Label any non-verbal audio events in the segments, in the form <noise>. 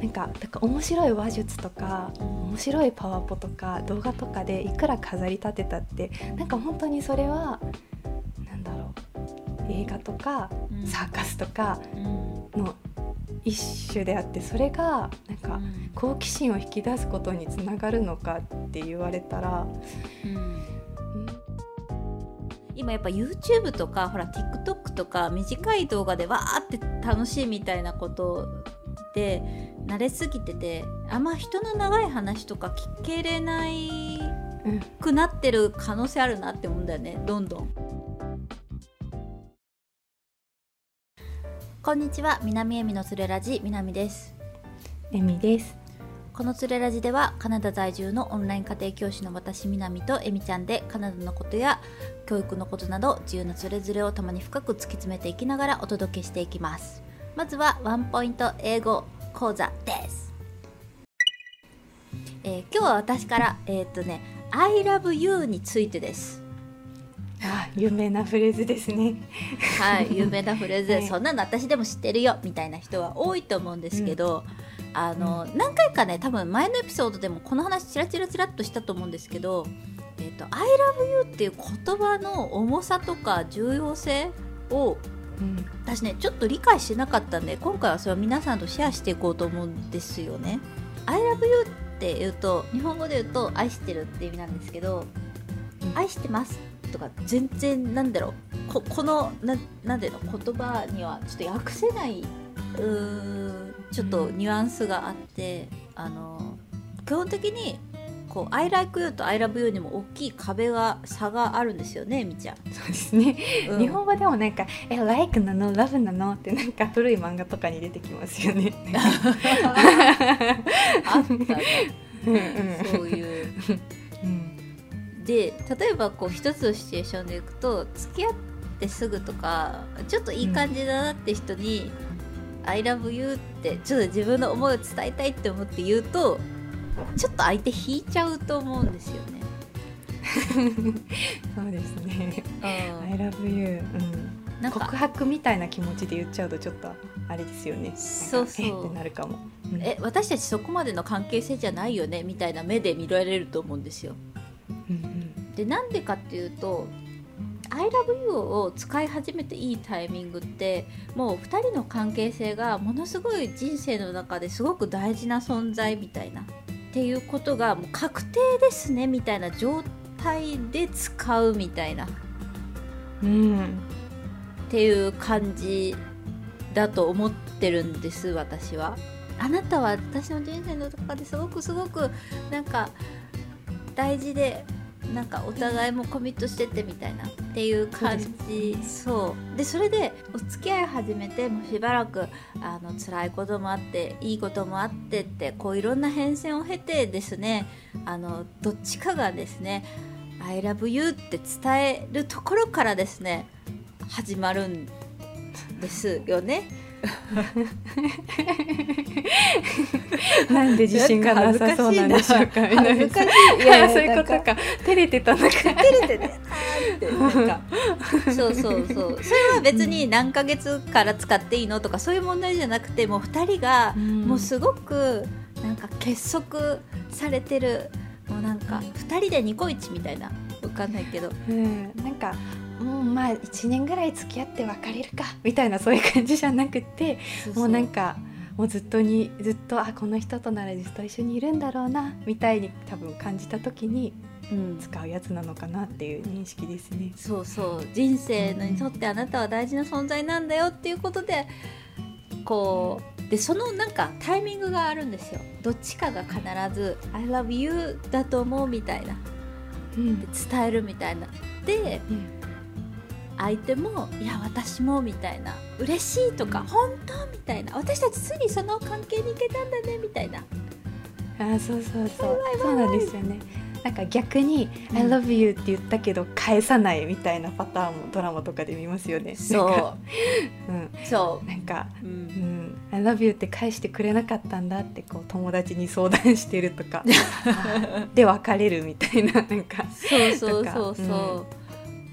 なんかだから面白い話術とか面白いパワポとか動画とかでいくら飾り立てたってなんか本当にそれはなんだろう映画とかうん。サーカスとかうん。の一種であってそれがなんかうん。好奇心を引き出すことにつながるのかって言われたら、今やっぱ YouTube とかほら TikTok とか短い動画でわーって楽しいみたいなことで慣れすぎててあんま人の長い話とか聞けれないうんくなってる可能性あるなって思うんだよねどんどん。こんにちは南恵美のつれラジ南です。エミです。このつれラジではカナダ在住のオンライン家庭教師の私南とえみちゃんでカナダのことや教育のことなど自由なつれづれをたまに深く突き詰めていきながらお届けしていきます。まずはワンポイント英語講座です、えー今日は私からえーっとね I love you についてです。あ有名なフレーズですね。はい、有名なフレーズ、<laughs> はい。そんなの私でも知ってるよみたいな人は多いと思うんですけど、あの何回かね多分前のエピソードでもこの話チラチラチラっとしたと思うんですけど「えー、と I love you」っていう言葉の重さとか重要性をうん。私ねちょっと理解してなかったんで今回はそれを皆さんとシェアしていこうと思うんですよね。I love you って言うと日本語で言うと愛してるって意味なんですけどうん。愛してますとか全然なんだろう。ここのななんていうの言葉にはちょっと訳せないうちょっとニュアンスがあって、あの基本的にこう I like you と I love you にも大きい壁が差があるんですよねみちゃん、そうですね。うん。日本語でもなんか「え like なの？love なの?」ってなんか古い漫画とかに出てきますよね。<laughs> あったね。うんうん。そういう。うん。で例えばこう一つのシチュエーションでいくと付き合ってすぐとかちょっといい感じだなって人に「I love you」ってちょっと自分の思いを伝えたいって思って言うとちょっと相手引いちゃうと思うんですよね。<laughs> そうですね。I うん love you、うん、なんか告白みたいな気持ちで言っちゃうとちょっとあれですよね。そうそうえってなるかも。うんえ私たちそこまでの関係性じゃないよねみたいな目で見られると思うんですよ。うんうんでなんでかっていうと「I love you」を使い始めていいタイミングってもう2人の関係性がものすごい人生の中ですごく大事な存在みたいなっていうことがもう確定ですねみたいな状態で使うみたいなっうんていう感じだと思ってるんです私は。あなたは私の人生の中ですごくすごくなんか大事でなんかお互いもコミットしててみたいなっていう感じ。そう。でそれでお付き合い始めてもうしばらくあの辛いこともあっていいこともあってってこういろんな変遷を経てですねあのどっちかがですね「I love you」って伝えるところからですね始まるんですよね。<laughs> なんで自信がなさそうなんでしょうか。恥ずかしいい。やいや <laughs> そういうことか。照れてたのか。照れてねあーって。なんかそうそうそう。それは別に何ヶ月から使っていいのとかそういう問題じゃなくてもう2人がもうすごくなんか結束されてる。もうなんか2人でニコイチみたいな。わかんないけど。うん、なんかもうまあ1年ぐらい付き合って別れるかみたいなそういう感じじゃなくてもうなんかもうずっとにずっとあこの人とならずっと一緒にいるんだろうなみたいに多分感じた時にうん。使うやつなのかなっていう認識ですね。そうそう。人生にとってあなたは大事な存在なんだよっていうことでこうでそのなんかタイミングがあるんですよ。どっちかが必ず「I love you」だと思うみたいな。うん。で伝えるみたいな。でうん相手も「いや私も」みたいな「嬉しい」とか「本当」みたいな「私たちついにその関係に行けたんだね」みたいな。あそうそうそう。そうなんですよね。なんか逆に「うん。I love you」って言ったけど返さないみたいなパターンもドラマとかで見ますよね。なんかうん、そなんかう、う、うん。ん、I love you って返してくれなかったんだってこう友達に相談してるとか。<laughs> あで別れるみたいななんか。そうそうそうそう、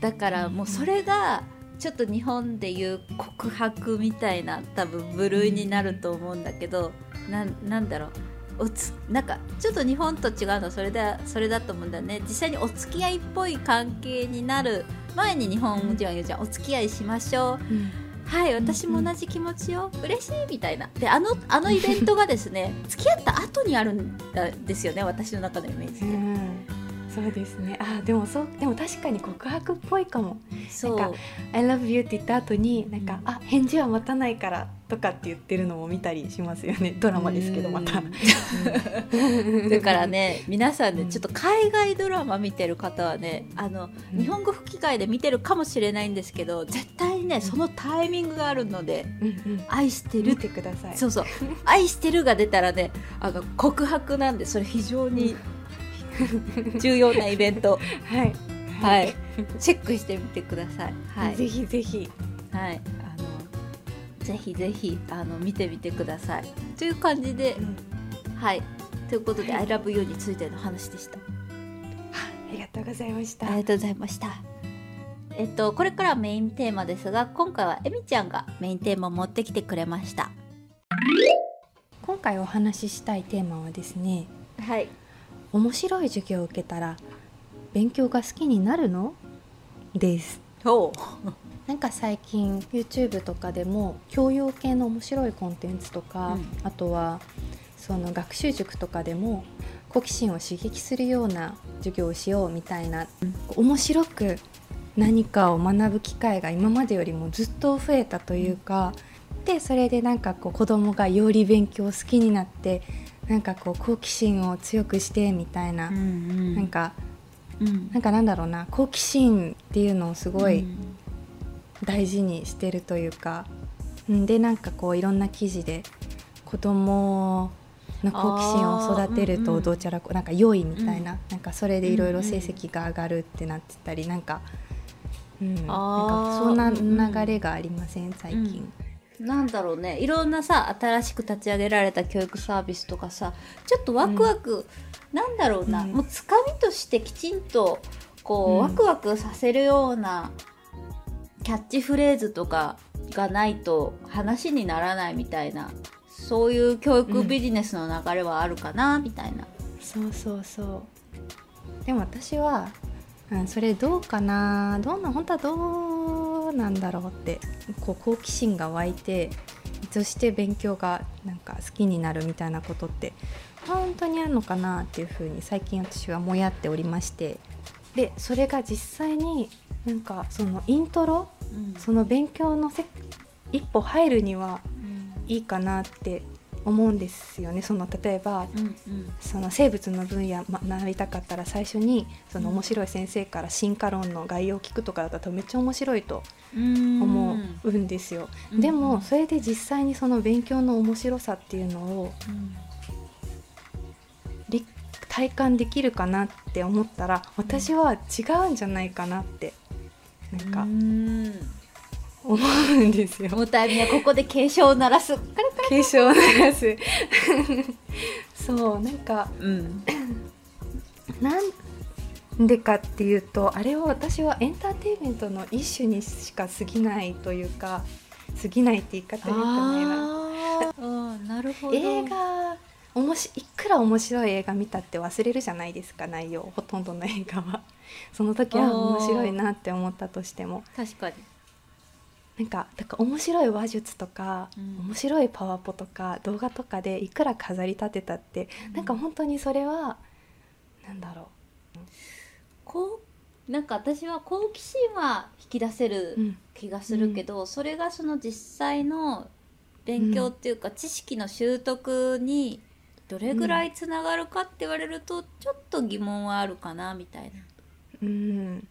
だからもうそれがちょっと日本でいう告白みたいな多分部類になると思うんだけど、なんなんだろう。おつなんかちょっと日本と違うの。はそれだそれだと思うんだよね。実際にお付き合いっぽい関係になる前に日本人は言うじゃん、お付き合いしましょう。うん。はい私も同じ気持ちよ。嬉しいみたいな。であのあのイベントがですね付き合った後にあるんですよね。私の中のイメージで、うんそうですね。あでもそうでも確かに告白っぽいかも。そう。なんか「I love you」って言った後になんか「あ返事は待たないから」とかって言ってるのも見たりしますよね。<laughs> ドラマですけどまた。うん。<laughs> だからね皆さんねうんちょっと海外ドラマ見てる方はねあのうん。日本語吹き替えで見てるかもしれないんですけど絶対にねそのタイミングがあるのでうんうん「愛してる。見」てください。そうそう「愛してる」が出たらねあの告白なんでそれ非常に <laughs> 重要なイベント。はい。はい。チェックしてみてください。はい。ぜひぜひ。はい。あのぜひぜひあの見てみてください。という感じではい。ということで「はい。ILOVEYOU」についての話でした。ありがとうございました。ありがとうございました。えっとこれからはメインテーマですが今回はえみちゃんがメインテーマを持ってきてくれました。今回お話ししたいテーマはですねはい面白い授業を受けたら勉強が好きになるの？です。ほ <laughs> なんか最近 YouTube とかでも教養系の面白いコンテンツとか、うん。あとはその学習塾とかでも好奇心を刺激するような授業をしようみたいな、面白く何かを学ぶ機会が今までよりもずっと増えたというか、でそれでなんかこう子供がより勉強を好きになってなんかこう好奇心を強くしてみたいな、うんうん。なんかうん。なんかなんだろうな好奇心っていうのをすごい、うん。大事にしてるというかうんでなんかこういろんな記事で子供の好奇心を育てるとどうちゃらこうなんか良いみたいな,、なんかそれでいろいろ成績が上がるってなってたりなんか、うん、なんかそんうんうなん。流れがありません最近。なんだろうね。いろんなさ新しく立ち上げられた教育サービスとかさちょっとワクワク、なんだろうな、うん。もうつかみとしてきちんとこう、うん。ワクワクさせるようなキャッチフレーズとかがないと話にならないみたいなそういう教育ビジネスの流れはあるかな、みたいな。そうそうそう。でも私は、うん、それどうかな。どんな本当はどうなんだろうってこう好奇心が湧いてそして勉強がなんか好きになるみたいなことって本当にあるのかなっていうふうに最近私はもやっておりましてでそれが実際になんかそのイントロその勉強のせ一歩入るにはいいかなって思うんですよね。その例えばうんうん。その生物の分野ま学びたかったら最初にその面白い先生から進化論の概要を聞くとかだとめっちゃ面白いとうん。思うんですよ。うんでもそれで実際にその勉強の面白さっていうのを理体感できるかなって思ったら私は違うんじゃないかなってなんか。うん思うんですよ。もうタイミングはここで警鐘を鳴らす。警鐘を鳴らすそうなんかうん。なんでかっていうとあれは私はエンターテインメントの一種にしか過ぎないというか過ぎないって言い方よくないなるほど。映画おもしいくら面白い映画見たって忘れるじゃないですか内容ほとんどの映画はその時は面白いなって思ったとしても確かに。なんかだから面白い話術とか、うん。面白いパワポとか動画とかでいくら飾り立てたって、なんか本当にそれはなんだろこうなんか私は好奇心は引き出せう、るうん。気がするけど、それがその実際の勉強っていうか、知識の習得にどれぐらいつながるかって言われると、ちょっと疑問はあるかなみたいな。うん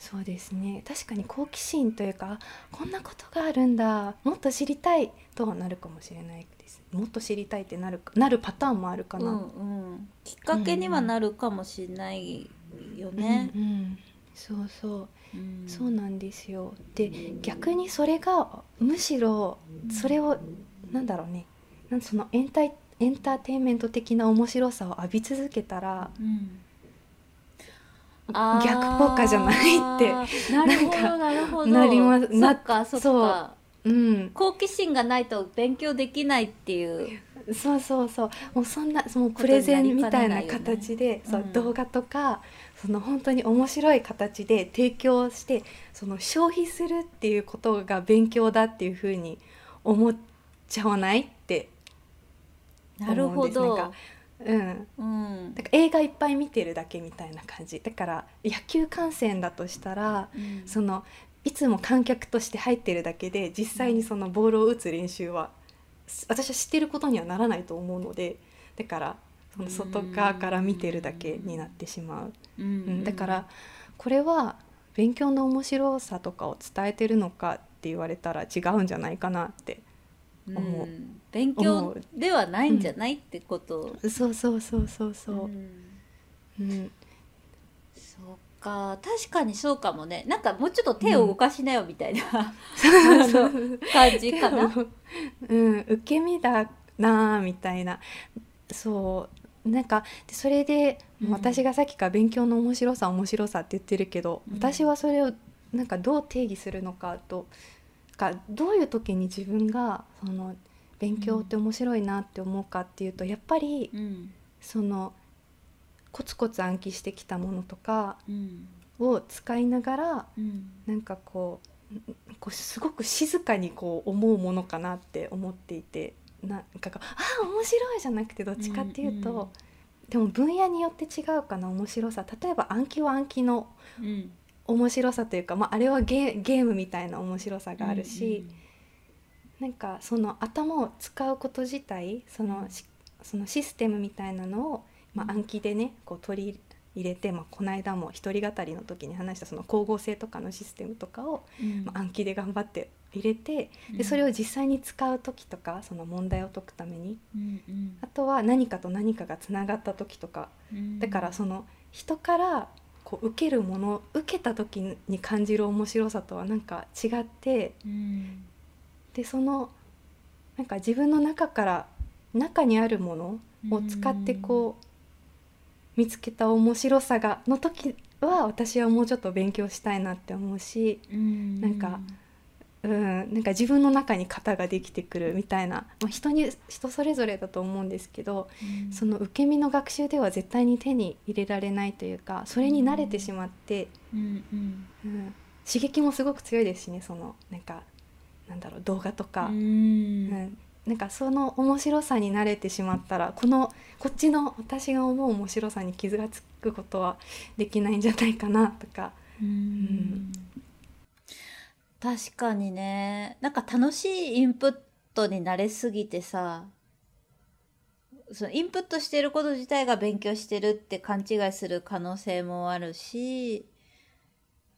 そうですね。確かに好奇心というかこんなことがあるんだもっと知りたいとはなるかもしれないです。もっと知りたいってなるかなるパターンもあるかな、うんうん、きっかけにはなるかもしれないよね。うんうん。そうそう。うん。そうなんですよ。で逆にそれがむしろそれをなんだろうね。なんそのエンタイエンターテインメント的な面白さを浴び続けたらうん逆効果じゃないって。なるほなんかどなるほど。なります。そっかそうか。う。ん。好奇心がないと勉強できないっていう。そうそうそう。もうそんなそのプレゼンみたいな形で、そう、うん。動画とかその本当に面白い形で提供してその消費するっていうことが勉強だっていうふうに思っちゃわないってなるほど思うんです。なんかうん。うん。だから映画いっぱい見てるだけみたいな感じ。だから野球観戦だとしたらうん。そのいつも観客として入ってるだけで実際にそのボールを打つ練習はす私は知ってることにはならないと思うのでだからその外側から見てるだけになってしまう、うん。うん、だからこれは勉強の面白さとかを伝えてるのかって言われたら違うんじゃないかなって思う。うん。勉強ではないんじゃない、ってこと。そうそうそうそうそう。う、ん。うん、そうか。確かにそうかもね。なんかもうちょっと手を動かしなよみたいな、<laughs> 感じかな。うん、受け身だなあみたいな。そう。なんかでそれで、うん。私がさっきから勉強の面白さ面白さって言ってるけど、うん。私はそれをなんかどう定義するのかとかどういう時に自分がその勉強って面白いなって思うかっていうとやっぱりうん。そのコツコツ暗記してきたものとかうん。を使いながらうん。なんかこうこうすごく静かにこう思うものかなって思っていてなんかああ面白いじゃなくてどっちかっていうと、うんうん。でも分野によって違うかな面白さ。例えば暗記は暗記のうん面白さというか、まあ、あれはゲーゲームみたいな面白さがあるし、なんかその頭を使うこと自体そのしそのシステムみたいなのを、まあ、暗記でねこう取り入れて、まあ、この間も一人語りの時に話したその光合成とかのシステムとかを、うん。まあ、暗記で頑張って入れてうん。でそれを実際に使う時とかその問題を解くために。うんうん。あとは何かと何かがつながった時とか。うん。だからその人からこう受けるもの受けた時に感じる面白さとはなんか違ってうん。でそのなんか自分の中から中にあるものを使ってこう見つけた面白さがの時は私はもうちょっと勉強したいなって思うし、うん。なんかうん、なんか自分の中に型ができてくるみたいな、まあ、人に人それぞれだと思うんですけどうん。その受け身の学習では絶対に手に入れられないというかそれに慣れてしまって、うん。うんうん、刺激もすごく強いですしねそのなんかなんだろう動画とか。うん。うんなんかその面白さに慣れてしまったらこのこっちの私が思う面白さに傷がつくことはできないんじゃないかなとか。うん確かにね。なんか楽しいインプットに慣れすぎてさそのインプットしてること自体が勉強してるって勘違いする可能性もあるし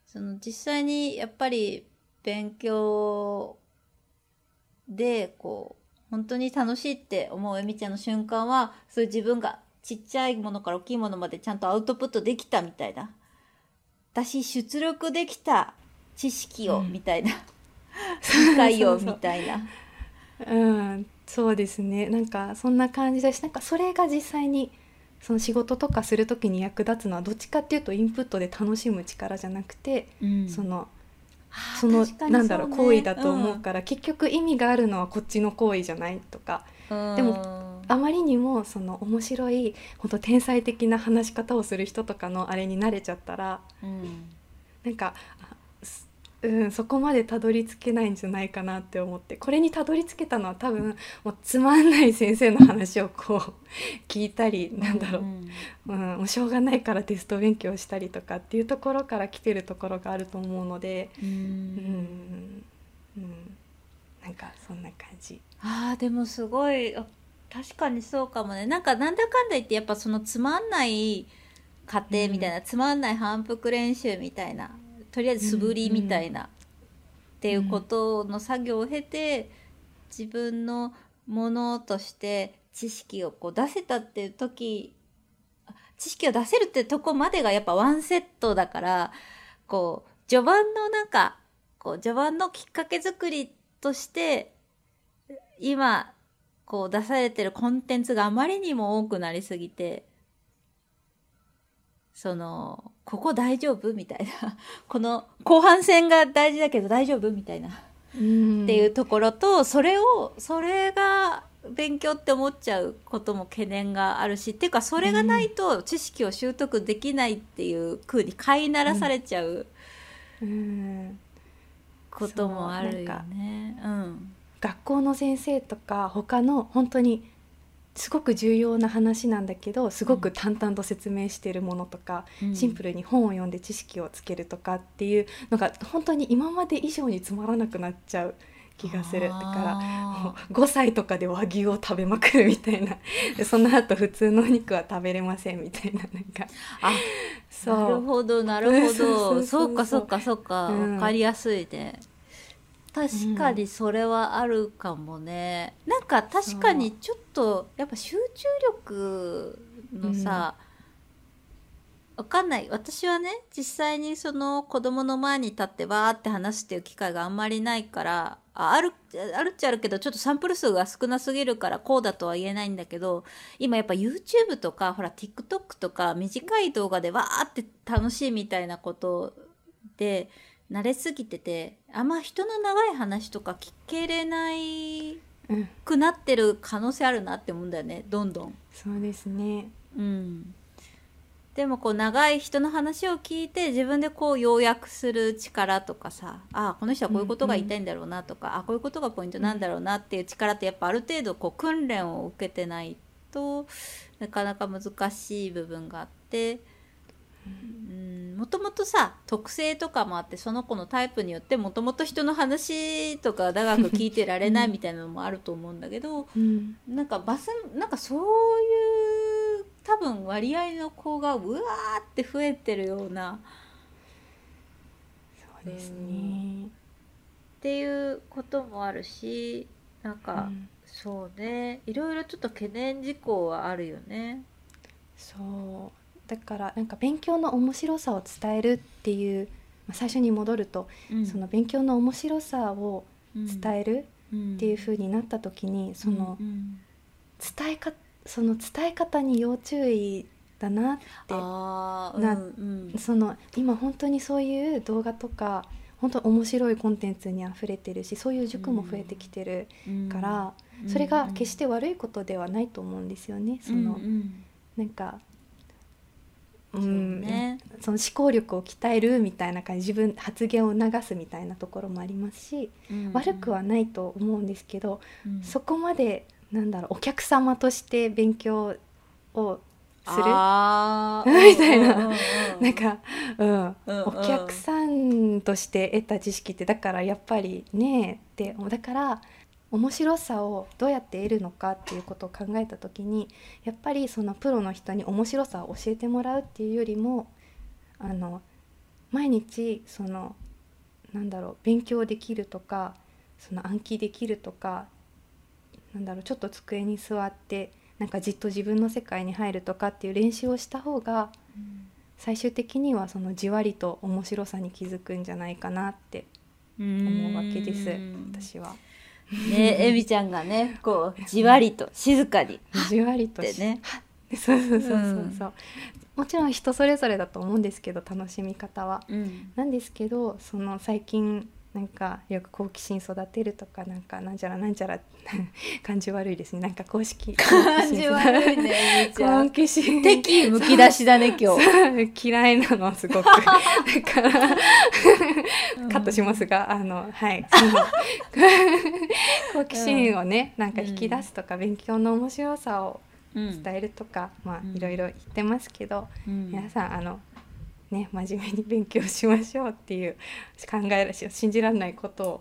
その実際にやっぱり勉強でこう本当に楽しいって思うえみちゃんの瞬間はそういう自分がちっちゃいものから大きいものまでちゃんとアウトプットできたみたいな。私出力できた知識を、うん。みたいな理解をみたいな。うんそうですね。なんかそんな感じだしなんかそれが実際にその仕事とかする時に役立つのはどっちかっていうとインプットで楽しむ力じゃなくて、うん。そのその確かになんだろうね行為だと思うから、結局意味があるのはこっちの行為じゃないとかうん。でもあまりにもその面白い本当天才的な話し方をする人とかのあれに慣れちゃったらうん。なんか、うん、そこまでたどり着けないんじゃないかなって思ってこれにたどり着けたのは多分もうつまんない先生の話をこう聞いたりなんだろう、んうん。もうしょうがないからテスト勉強したりとかっていうところから来てるところがあると思うので、うん。うん。うん、なんかそんな感じ。あーでもすごい。あ確かにそうかもね。なんかなんだかんだ言ってやっぱそのつまんない過程みたいな、つまんない反復練習みたいなとりあえず素振りみたいな、っていうことの作業を経て自分のものとして知識をこう出せたっていう時あ知識を出せるってとこまでがやっぱワンセットだからこう序盤のなんかこう序盤のきっかけ作りとして今こう出されてるコンテンツがあまりにも多くなりすぎてそのここ大丈夫？みたいな。<laughs> この後半戦が大事だけど大丈夫？みたいな。うん。っていうところとそれをそれが勉強って思っちゃうことも懸念があるしっていうかそれがないと知識を習得できないっていう風に飼いならされちゃううん。こともあるよね。うん。学校の先生とか他の本当にすごく重要な話なんだけどすごく淡々と説明しているものとか、うん。シンプルに本を読んで知識をつけるとかっていうのが本当に今まで以上につまらなくなっちゃう気がする。だからもあう5歳とかで和牛を食べまくるみたいな。で <laughs> その後普通のお肉は食べれませんみたいななんか。あそう。なるほどなるほど。<laughs> そうかそうかそうか。うん。わかりやすいね確かにそれはあるかもね、なんか確かにちょっとやっぱ集中力のさ、わかんない。私はね実際にその子供の前に立ってわーって話すっていう機会があんまりないからああるあるっちゃあるけどちょっとサンプル数が少なすぎるからこうだとは言えないんだけど今やっぱ YouTube とかほら TikTok とか短い動画でわーって楽しいみたいなことで慣れすぎててあんま人の長い話とか聞けれないうんくなってる可能性あるなって思うんだよねどんどん。そうですねうん、でもこう長い人の話を聞いて自分でこう要約する力とかさあこの人はこういうことが言いたいんだろうなとか、あこういうことがポイントなんだろうなっていう力ってやっぱある程度こう訓練を受けてないとなかなか難しい部分があって。うんもともとさ特性とかもあってその子のタイプによってもともと人の話とか長く聞いてられないみたいなのもあると思うんだけど、うん。なんかバスなんかそういう多分割合の子がうわーって増えてるようなそうですね。っていうこともあるしなんうか、ん。そうね。いろいろちょっと懸念事項はあるよね。そうだからなんか勉強の面白さを伝えるっていう、まあ、最初に戻ると、その勉強の面白さを伝えるっていう風になった時に、そのうん伝えかその伝え方に要注意だなってなうんうん。その今本当にそういう動画とか本当面白いコンテンツにあふれてるしそういう塾も増えてきてるうん。から、それが決して悪いことではないと思うんですよね。その、うんうん。なんかうん。ね。その思考力を鍛えるみたいな感じ自分発言を促すみたいなところもありますし、うん。悪くはないと思うんですけど、うん。そこまでなんだろうお客様として勉強をする？みたいなうんうんうん。な。んか、うんうん。うん。お客さんとして得た知識ってだからやっぱりねってだから面白さをどうやって得るのかっていうことを考えた時にやっぱりそのプロの人に面白さを教えてもらうっていうよりもあの毎日そのなんだろう勉強できるとかその暗記できるとかなんだろうちょっと机に座ってなんかじっと自分の世界に入るとかっていう練習をした方が最終的にはそのじわりと面白さに気づくんじゃないかなって思うわけですうん私は。ねえみちゃんがねこうじわりと静かにじわりとしってね。そうそうそうそうそう、もちろん人それぞれだと思うんですけど楽しみ方は。うん。なんですけどその最近なんかよく好奇心育てるとかなんかなんちゃらなんちゃら <laughs> 感じ悪いですね。なんか公式 <laughs> 感じ悪いね好ん。奇心。敵むき出しだね <laughs> 今日。嫌いなのすごく。だからカットしますが、あのはい好奇心をねなんか引き出すとか、勉強の面白さを伝伝えるとか、まうん。あいろいろ言ってますけど、うん。皆さんあのね真面目に勉強しましょうっていう考えらし信じられないことを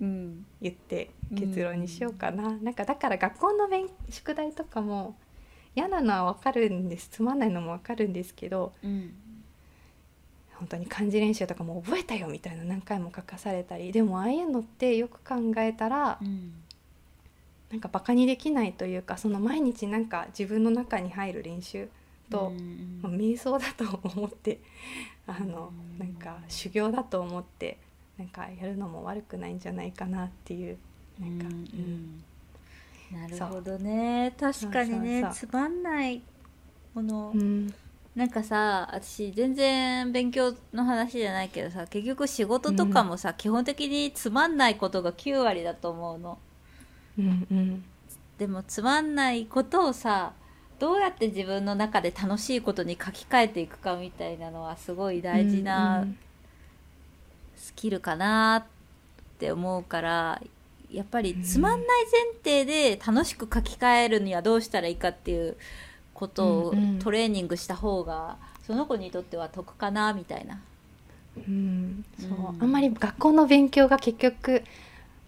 うん。言って結論にしようかな、なんかだから学校の勉宿題とかも嫌なのは分かるんですつまんないのも分かるんですけどうん。本当に漢字練習とかも覚えたよみたいな何回も書かされたりでもああいうのってよく考えたらうん。なんかバカにできないというかその毎日なんか自分の中に入る練習と、うんまあ瞑想だと思ってあのうんなんか修行だと思ってなんかやるのも悪くないんじゃないかなっていうなんか、ううん。ん。なるほどね。確かにねつまんないもの。うん。なんかさ私全然勉強の話じゃないけどさ結局仕事とかもさ、基本的につまんないことが9割だと思うの。うんうん。でもつまんないことをさどうやって自分の中で楽しいことに書き換えていくかみたいなのはすごい大事なスキルかなって思うからやっぱりつまんない前提で楽しく書き換えるにはどうしたらいいかっていうことをトレーニングした方がその子にとっては得かなみたいな。うん、そう、あんまり学校の勉強が結局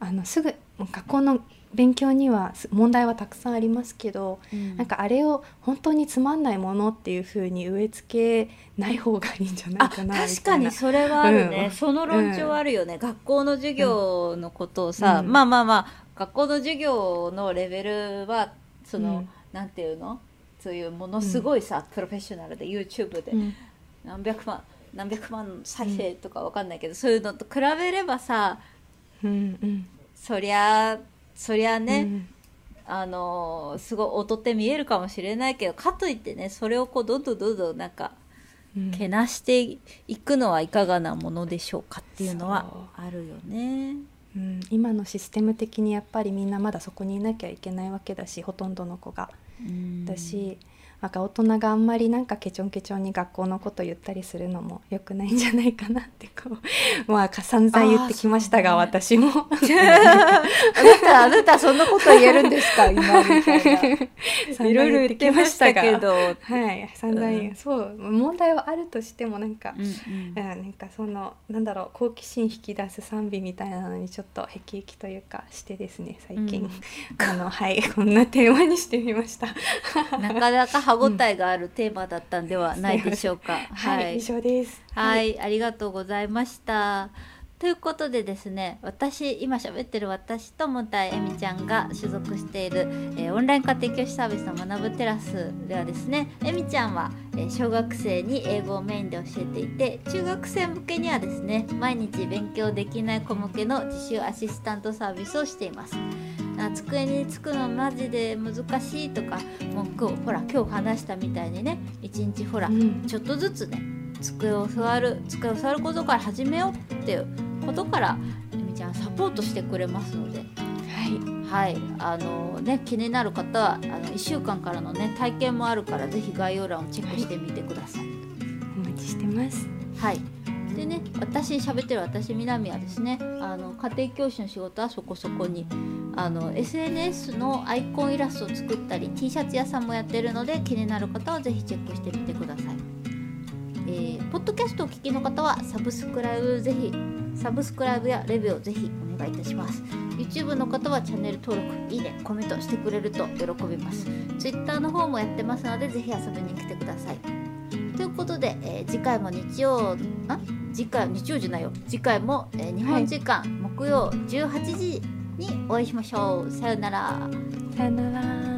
あのすぐ学校の勉強には問題はたくさんありますけど、うん、なんかあれを本当につまんないものっていうふうに植え付けない方がいいんじゃないかな確かにそれはあるね、うん、その論調あるよね、うん、学校の授業のことをさ、まあまあまあ学校の授業のレベルはその、うん、なんていうの？そういうものすごいさ、プロフェッショナルで YouTube で。何百万、何百万再生とかわかんないけど、そういうのと比べればさ、うんうん、そりゃそりゃね、うん、あのすごい劣って見えるかもしれないけどかといってねそれをこうどんどんどんどんなんか、けなしていくのはいかがなものでしょうかっていうのはあるよね。うん、今のシステム的にやっぱりみんなまだそこにいなきゃいけないわけだしほとんどの子が。だしなんか大人があんまりなんかケチョンケチョンに学校のこと言ったりするのもよくないんじゃないかなってこうまあ散々言ってきましたが、ね、私も。<laughs> あなたあなたそんなこと言えるんですか今みたいないろいろ言ってましたけど。はい散々、う。ん、そう問題はあるとしてもなんか、うん、うん、なんかそのなんだろう好奇心引き出す賛美みたいなのにちょっとへきへきというかしてですね最近、うん、あのはいこんなテーマにしてみました。なかなか歯ごたえがあるテーマだったんではないでしょうか。はい、以上です。はい、ありがとうございました。ということでですね私今喋ってる私ともたいえみちゃんが所属している、えー、オンライン家庭教師サービスの学ぶテラスではですねえみちゃんは、えー、小学生に英語をメインで教えていて中学生向けにはですね毎日勉強できない子向けの自習アシスタントサービスをしています。あ机につくのマジで難しいとかもう今日ほら今日話したみたいにね一日ほら、うん、ちょっとずつね机を座る机を座ることから始めようっていうことからえみちゃんサポートしてくれますので。はい、あのね気になる方はあの1週間からのね体験もあるからぜひ概要欄をチェックしてみてください。はい、お待ちしてます。はい。でね私喋ってる私南はですねあの家庭教師の仕事はそこそこにあの SNS のアイコンイラストを作ったり T シャツ屋さんもやってるので気になる方はぜひチェックしてみてください、えー、ポッドキャストをお聞きの方はサブスクライブぜひサブスクライブやレビューをぜひお願いいたします。YouTube の方はチャンネル登録いいねコメントしてくれると喜びます。Twitter の方もやってますのでぜひ遊びに来てください。ということで、えー、次回も日曜あ？次回日曜じゃないよ。次回も、えー、日本時間、木曜18時にお会いしましょう。さよなら。さよなら。